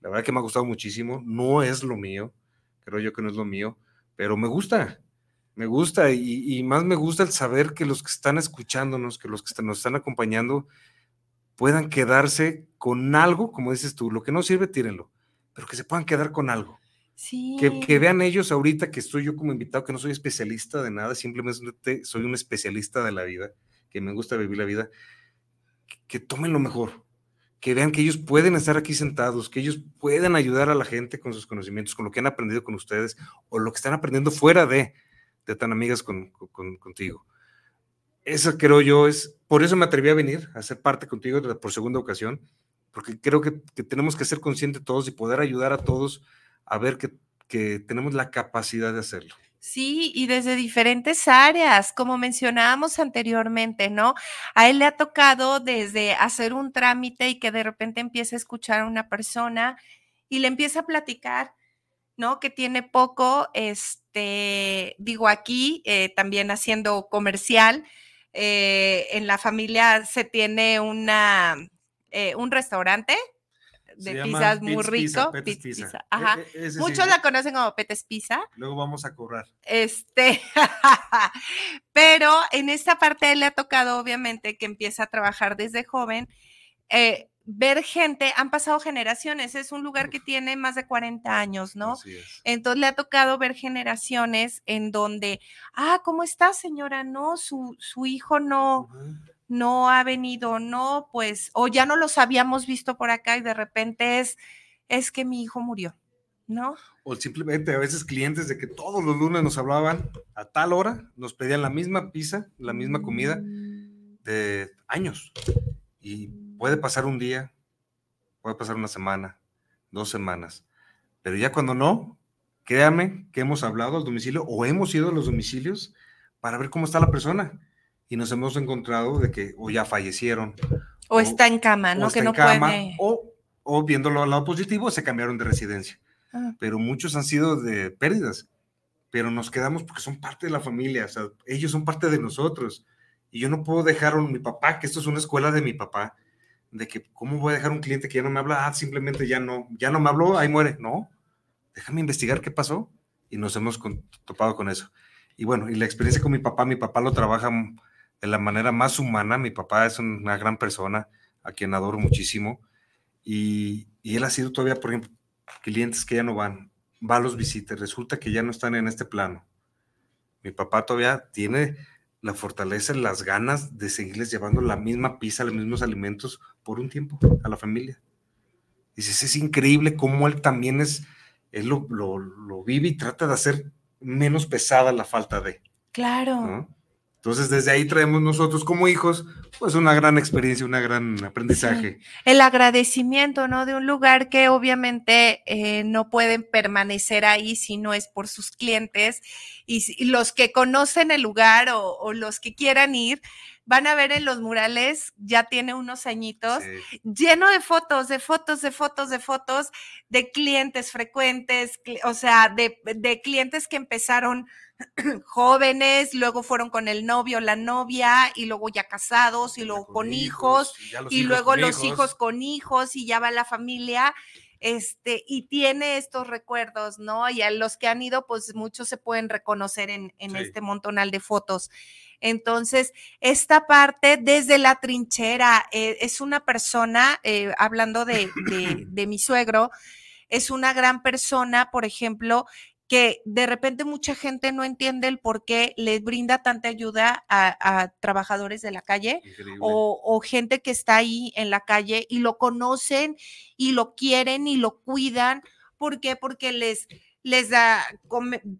La verdad que me ha gustado muchísimo. No es lo mío, creo yo que no es lo mío, pero me gusta, me gusta y, y más me gusta el saber que los que están escuchándonos, que los que nos están acompañando, puedan quedarse con algo, como dices tú, lo que no sirve, tírenlo, pero que se puedan quedar con algo. Sí. Que, que vean ellos ahorita que estoy yo como invitado, que no soy especialista de nada, simplemente soy un especialista de la vida, que me gusta vivir la vida, que, que tomen lo mejor, que vean que ellos pueden estar aquí sentados, que ellos pueden ayudar a la gente con sus conocimientos, con lo que han aprendido con ustedes o lo que están aprendiendo fuera de, de tan amigas con, con- contigo. Eso creo yo es, por eso me atreví a venir a ser parte contigo por segunda ocasión, porque creo que, que tenemos que ser conscientes todos y poder ayudar a todos a ver que, que tenemos la capacidad de hacerlo. Sí, y desde diferentes áreas, como mencionábamos anteriormente, ¿no? A él le ha tocado desde hacer un trámite y que de repente empieza a escuchar a una persona y le empieza a platicar, ¿no? Que tiene poco, este, digo aquí, eh, también haciendo comercial, eh, en la familia se tiene una, eh, un restaurante de pizzas muy Pizza, rico. Pete's Pete's Pizza. Pizza, Ajá. E- e- sí, Muchos la conocen como Petes Pizza. Luego vamos a cobrar. Este, [LAUGHS] pero en esta parte le ha tocado, obviamente, que empieza a trabajar desde joven, eh, ver gente, han pasado generaciones, es un lugar que tiene más de 40 años, ¿no? Así es. Entonces le ha tocado ver generaciones en donde, ah, ¿cómo está señora? No, su, su hijo no. No ha venido, no, pues, o ya no los habíamos visto por acá y de repente es, es que mi hijo murió, ¿no? O simplemente a veces clientes de que todos los lunes nos hablaban a tal hora, nos pedían la misma pizza, la misma comida de años. Y puede pasar un día, puede pasar una semana, dos semanas. Pero ya cuando no, créame que hemos hablado al domicilio o hemos ido a los domicilios para ver cómo está la persona. Y nos hemos encontrado de que o ya fallecieron, O O- está en cama, ¿no? Que no cama, puede. o, o viéndolo al lado positivo, se cambiaron de residencia. Ah. Pero muchos han sido de pérdidas, pero nos quedamos porque son parte de la familia, o sea, ellos son parte de nosotros. Y yo no puedo dejar a mi papá, que esto es una escuela de mi papá, de que cómo voy a dejar a un cliente que ya no me habla, ah, simplemente ya no, ya no me habló, ahí muere. No, déjame investigar qué pasó. Y nos hemos con- topado con eso. Y bueno, y la experiencia con mi papá, mi papá lo trabaja de la manera más humana. Mi papá es una gran persona a quien adoro muchísimo. Y, y él ha sido todavía, por ejemplo, clientes que ya no van, va a los visitas, resulta que ya no están en este plano. Mi papá todavía tiene la fortaleza, las ganas de seguirles llevando la misma pizza, los mismos alimentos por un tiempo a la familia. Dices, es increíble cómo él también es, él lo, lo- lo vive y trata de hacer menos pesada la falta de. Claro. ¿no? Entonces, desde ahí traemos nosotros como hijos, pues una gran experiencia, una gran aprendizaje. El agradecimiento, ¿no? De un lugar que obviamente eh, no pueden permanecer ahí si no es por sus clientes y, los que conocen el lugar o los que quieran ir, van a ver en los murales, ya tiene unos añitos, lleno de fotos, de fotos, de fotos, de fotos de clientes frecuentes, o sea, de, de clientes que empezaron [CLEARS THROAT] jóvenes, luego fueron con el novio, la novia, y luego ya casados, y luego con, hijos, y, luego los hijos con hijos, y ya va la familia. Este, y tiene estos recuerdos, ¿no? Y a los que han ido, pues muchos se pueden reconocer en, este montonal de fotos. Entonces, esta parte desde la trinchera, eh, es una persona, eh, hablando de, [COUGHS] de mi suegro, es una gran persona, por ejemplo, que de repente mucha gente no entiende el por qué les brinda tanta ayuda a, trabajadores de la calle o, gente que está ahí en la calle y lo conocen y lo quieren y lo cuidan. ¿Por qué? Porque les, les da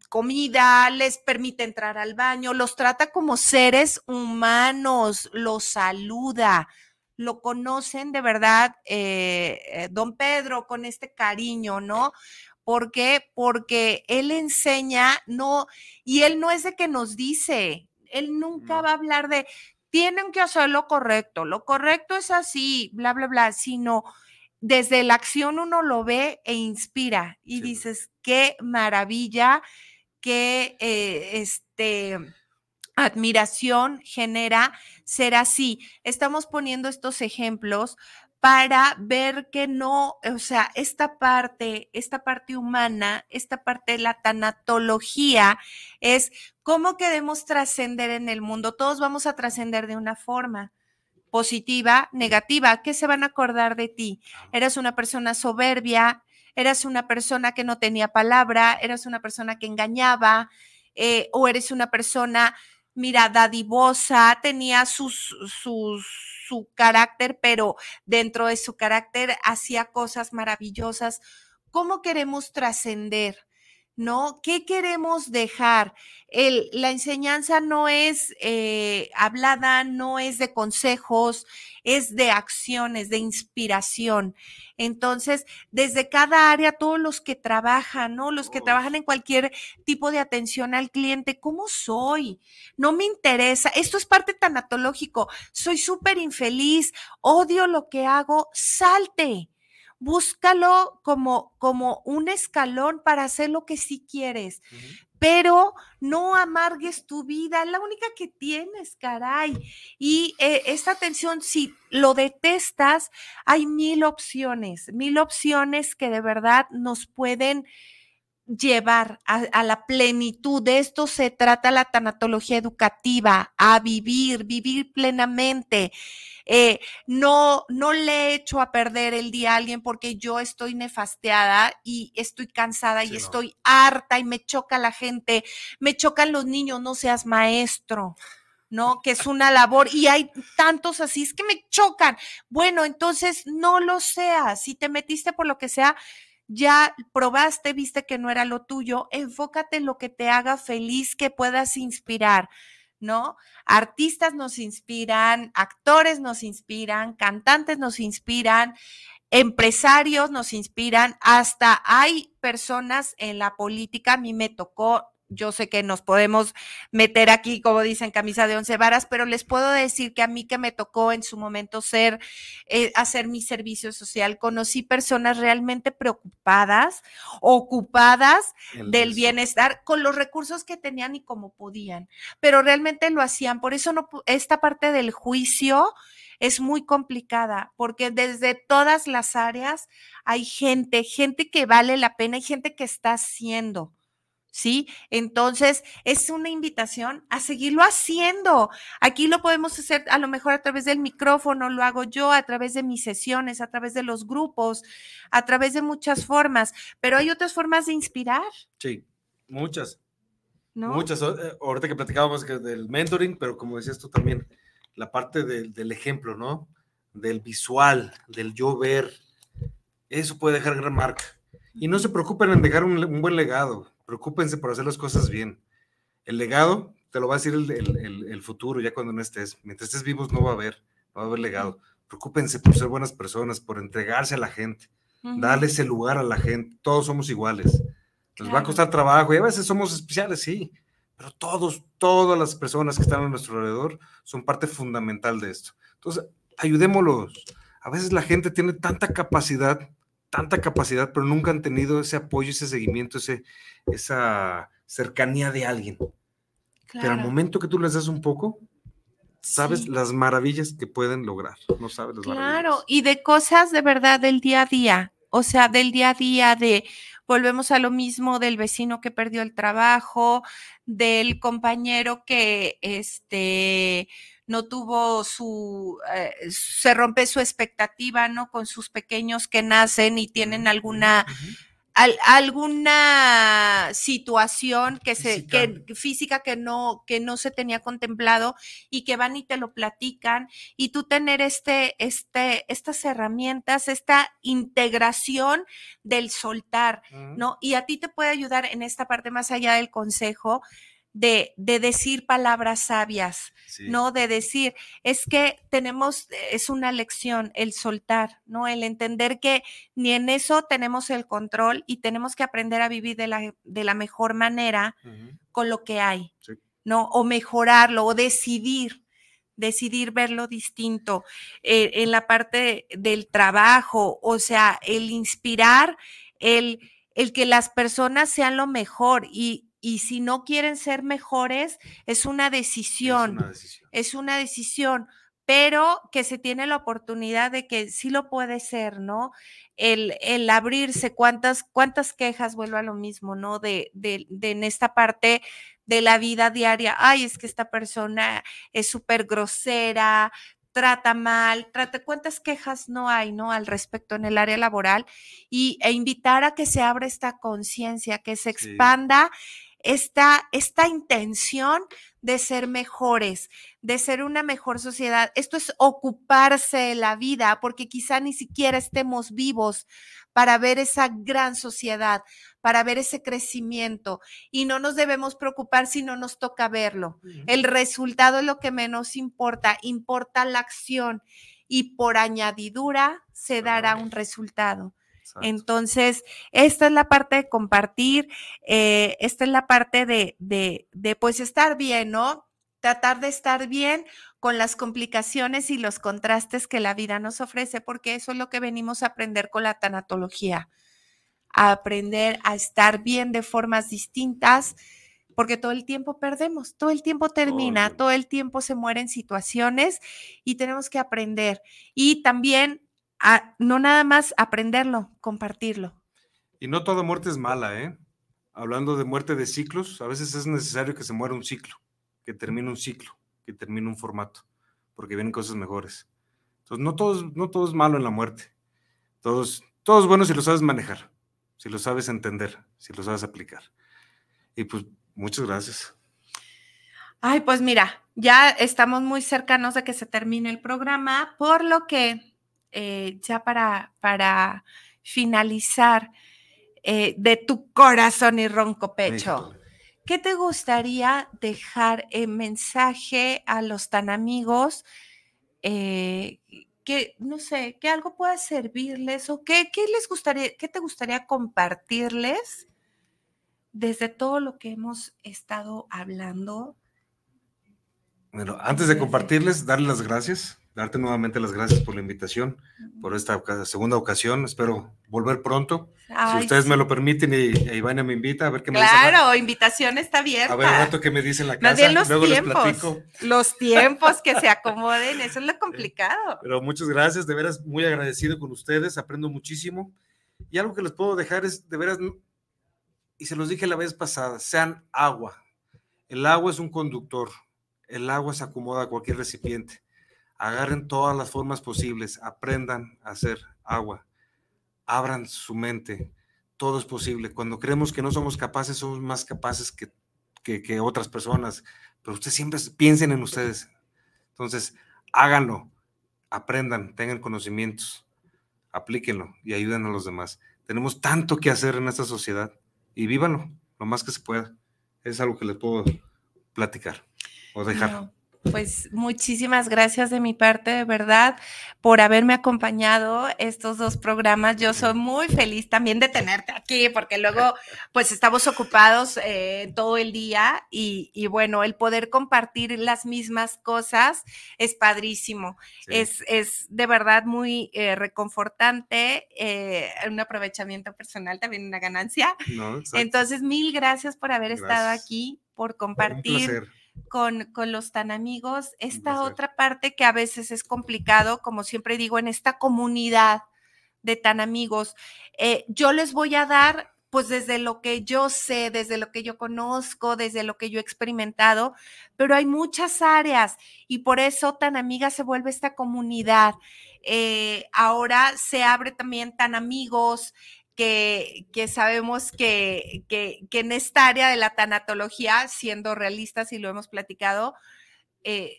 comida, les permite entrar al baño, los trata como seres humanos, los saluda. Lo conocen de verdad, eh, eh, don Pedro, con este cariño, ¿no? ¿Por qué? Porque él enseña, no, y él no es de que nos dice, él nunca va a hablar de, tienen que hacer lo correcto, lo correcto es así, bla, bla, bla, sino desde la acción uno lo ve e inspira y dices, qué maravilla, qué eh, este, admiración genera ser así. Estamos poniendo estos ejemplos para ver que no, o sea, esta parte, esta parte humana, esta parte de la tanatología es cómo queremos trascender en el mundo. Todos vamos a trascender de una forma positiva, negativa. ¿Qué se van a acordar de ti? Eras una persona soberbia, eras una persona que no tenía palabra, eras una persona que engañaba, eh, o eres una persona, mira, dadivosa, tenía sus, sus su carácter, pero dentro de su carácter hacía cosas maravillosas. ¿Cómo queremos trascender? ¿No? ¿Qué queremos dejar? El, la enseñanza no es eh, hablada, no es de consejos, es de acciones, de inspiración. Entonces, desde cada área, todos los que trabajan, ¿no? Los que trabajan en cualquier tipo de atención al cliente, ¿cómo soy? No me interesa. Esto es parte tanatológico. Soy súper infeliz, odio lo que hago, salte búscalo como, como un escalón para hacer lo que sí quieres. Pero no amargues tu vida, es la única que tienes, caray. Y eh, esta atención, si lo detestas, hay mil opciones, mil opciones que de verdad nos pueden llevar a, la plenitud. De esto se trata la tanatología educativa, a vivir, vivir plenamente. Eh, no, no le he hecho a perder el día a alguien porque yo estoy nefasteada y estoy cansada y estoy harta y me choca la gente, me chocan los niños, no seas maestro. ¿no? Que es una labor y hay tantos así, es que me chocan. Bueno, entonces no lo seas. Si te metiste por lo que sea, ya probaste, viste que no era lo tuyo, enfócate en lo que te haga feliz, que puedas inspirar. ¿no? Artistas nos inspiran, actores nos inspiran, cantantes nos inspiran, empresarios nos inspiran, hasta hay personas en la política, a mí me tocó yo sé que nos podemos meter aquí, como dicen, camisa de once varas, pero les puedo decir que a mí que me tocó en su momento ser, eh, hacer mi servicio social, conocí personas realmente preocupadas, ocupadas del bienestar con los recursos que tenían y como podían, pero realmente lo hacían. Por eso no, esta parte del juicio es muy complicada porque desde todas las áreas hay gente, gente que vale la pena y gente que está haciendo. ¿Sí? Entonces, es una invitación a seguirlo haciendo. Aquí lo podemos hacer a lo mejor a través del micrófono, lo hago yo a través de mis sesiones, a través de los grupos, a través de muchas formas, pero hay otras formas de inspirar. Sí, muchas. Muchas. Eh, ahorita que platicábamos del mentoring, pero como decías tú también, la parte del ejemplo, ¿no? Del visual, del yo ver, eso puede dejar gran marca. Y no se preocupen en dejar un buen legado Preocúpense por hacer las cosas bien. El legado te lo va a decir el, futuro, ya cuando no estés. Mientras estés vivos no va a haber, no va a haber legado. Preocúpense por ser buenas personas, por entregarse a la gente, darle ese lugar a la gente. Todos somos iguales. Nos va a costar trabajo y a veces somos especiales, sí, pero todos, todas las personas que están a nuestro alrededor son parte fundamental de esto. Entonces, ayudémoslos. A veces la gente tiene tanta capacidad, tanta capacidad, pero nunca han tenido ese apoyo, ese seguimiento, ese, esa cercanía de alguien. Pero al momento que tú les das un poco, sabes las maravillas que pueden lograr. No sabes las claro, y de cosas de verdad del día a día. O sea, del día a día de volvemos a lo mismo del vecino que perdió el trabajo, del compañero que este no tuvo su, eh, se rompe su expectativa, ¿no? Con sus pequeños que nacen y tienen alguna alguna situación que se física. que física que no que no se tenía contemplado y que van y te lo platican y tú tener este este estas herramientas esta integración del soltar no y a ti te puede ayudar en esta parte más allá del consejo de, decir palabras sabias, ¿no? De decir, es que tenemos, es una lección el soltar, ¿no? El entender que ni en eso tenemos el control y tenemos que aprender a vivir de la, de la mejor manera con lo que hay, ¿no? O mejorarlo o decidir decidir verlo distinto eh, en la parte del trabajo, o sea, el inspirar, el, el que las personas sean lo mejor y, y si no quieren ser mejores, es una decisión. Es una decisión. pero que se tiene la oportunidad de que sí lo puede ser, ¿no? El, el abrirse, cuántas, cuántas quejas, vuelvo a lo mismo, ¿no? De, de, de, en esta parte de la vida diaria, ay, es que esta persona es súper grosera, trata mal, trata, cuántas quejas no hay, ¿no? Al respecto en el área laboral y, e invitar a que se abra esta conciencia, que se expanda esta, esta intención de ser mejores, de ser una mejor sociedad. Esto es ocuparse de la vida, porque quizá ni siquiera estemos vivos para ver esa gran sociedad, para ver ese crecimiento. Y no nos debemos preocupar si no nos toca verlo. El resultado es lo que menos importa, importa la acción y por añadidura se dará un resultado. Entonces, esta es la parte de compartir, eh, esta es la parte de, de, de, pues, estar bien, ¿no? Tratar de estar bien con las complicaciones y los contrastes que la vida nos ofrece, porque eso es lo que venimos a aprender con la tanatología, a aprender a estar bien de formas distintas, porque todo el tiempo perdemos, todo el tiempo termina, todo el tiempo se mueren situaciones y tenemos que aprender. Y también no nada más aprenderlo, compartirlo. Y no toda muerte es mala, ¿eh? Hablando de muerte de ciclos, a veces es necesario que se muera un ciclo, que termine un ciclo, que termine un formato, porque vienen cosas mejores. Entonces, no todo es, no todo es malo en la muerte. Todo es, todo es bueno si lo sabes manejar, si lo sabes entender, si lo sabes aplicar. Y pues, muchas gracias. Ay, pues mira, ya estamos muy cercanos de que se termine el programa, por lo que eh, ya para, para finalizar, eh, de tu corazón y ronco pecho, ¿qué te gustaría dejar en mensaje a los tan amigos? Eh, que, no sé, que algo pueda servirles o qué, qué les gustaría, qué te gustaría compartirles desde todo lo que hemos estado hablando. Bueno, antes de compartirles, darles las gracias darte nuevamente las gracias por la invitación, por esta segunda ocasión. Espero volver pronto. si ustedes me lo permiten y, Ivana me invita a ver qué me Claro, Claro, invitación está abierta. A ver el rato que me dicen la casa. los luego tiempos, les platico. Los [LAUGHS] tiempos que se acomoden, eso es lo complicado. Pero muchas gracias, de veras muy agradecido con ustedes, aprendo muchísimo. Y algo que les puedo dejar es, de veras, y se los dije la vez pasada, sean agua. El agua es un conductor, el agua se acomoda a cualquier recipiente agarren todas las formas posibles, aprendan a hacer agua, abran su mente, todo es posible. Cuando creemos que no somos capaces, somos más capaces que, que, otras personas, pero ustedes siempre piensen en ustedes. Entonces, háganlo, aprendan, tengan conocimientos, aplíquenlo y ayuden a los demás. Tenemos tanto que hacer en esta sociedad y vívanlo lo más que se pueda. Es algo que les puedo platicar o dejar. Pues muchísimas gracias de mi parte, de verdad, por haberme acompañado estos dos programas. Yo soy muy feliz también de tenerte aquí, porque luego pues estamos ocupados eh, todo el día y, bueno, el poder compartir las mismas cosas es padrísimo. Es, es, de verdad muy eh, reconfortante, eh, un aprovechamiento personal, también una ganancia. Entonces, mil gracias por haber estado aquí, por compartir con, los tan amigos, esta otra parte que a veces es complicado, como siempre digo, en esta comunidad de tan amigos, eh, yo les voy a dar pues desde lo que yo sé, desde lo que yo conozco, desde lo que yo he experimentado, pero hay muchas áreas y por eso tan amiga se vuelve esta comunidad. Eh, ahora se abre también tan amigos, que, sabemos que, en esta área de la tanatología, siendo realistas y lo hemos platicado, eh,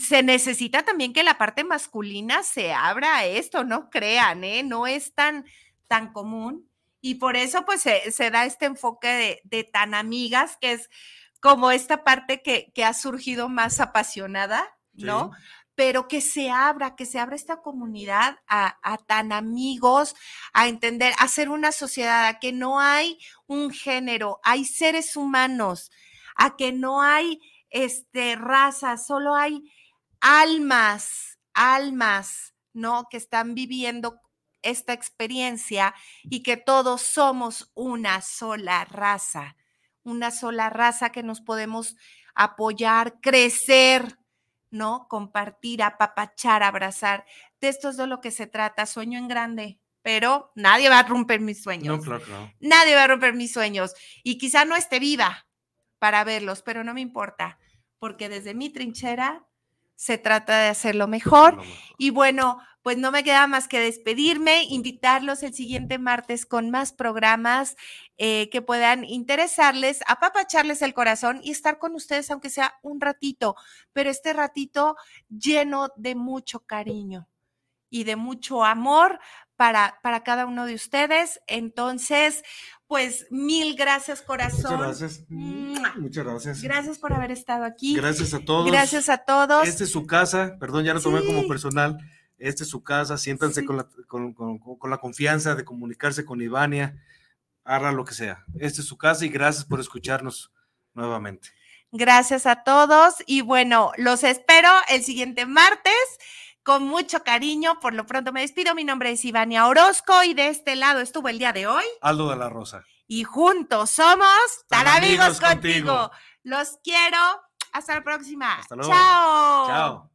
se necesita también que la parte masculina se abra a esto, no crean, ¿eh? no es tan, tan común. Y por eso pues se, da este enfoque de, de, tan amigas, que es como esta parte que, que ha surgido más apasionada, ¿no? Pero que se abra, que se abra esta comunidad a, tan amigos, a entender, a ser una sociedad, a que no hay un género, hay seres humanos, a que no hay este, razas, solo hay almas, almas, ¿no? Que están viviendo esta experiencia y que todos somos una sola raza, una sola raza que nos podemos apoyar, crecer, ¿no? Compartir, apapachar, abrazar. De esto es de lo que se trata, sueño en grande, pero nadie va a romper mis sueños. No, claro, claro. Nadie va a romper mis sueños. Y quizá no esté viva para verlos, pero no me importa, porque desde mi trinchera se trata de hacerlo mejor. Y bueno, pues no me queda más que despedirme, invitarlos el siguiente martes con más programas eh, que puedan interesarles, apapacharles el corazón y estar con ustedes, aunque sea un ratito, pero este ratito lleno de mucho cariño y de mucho amor para, para cada uno de ustedes. Entonces, pues mil gracias, corazón. Muchas gracias. Muchas gracias. Gracias por haber estado aquí. Gracias a todos. Gracias a todos. Esta es su casa, perdón, ya lo tomé como personal esta es su casa, siéntanse con, la, con, la, confianza de comunicarse con Ivania, haga lo que sea. Esta es su casa y gracias por escucharnos nuevamente. Gracias a todos y bueno, los espero el siguiente martes con mucho cariño. Por lo pronto me despido. Mi nombre es Ivania Orozco y de este lado estuvo el día de hoy. Aldo de la Rosa. Y juntos somos tan, amigos, contigo. Los quiero. Hasta la próxima. Hasta luego. Chao. Chao.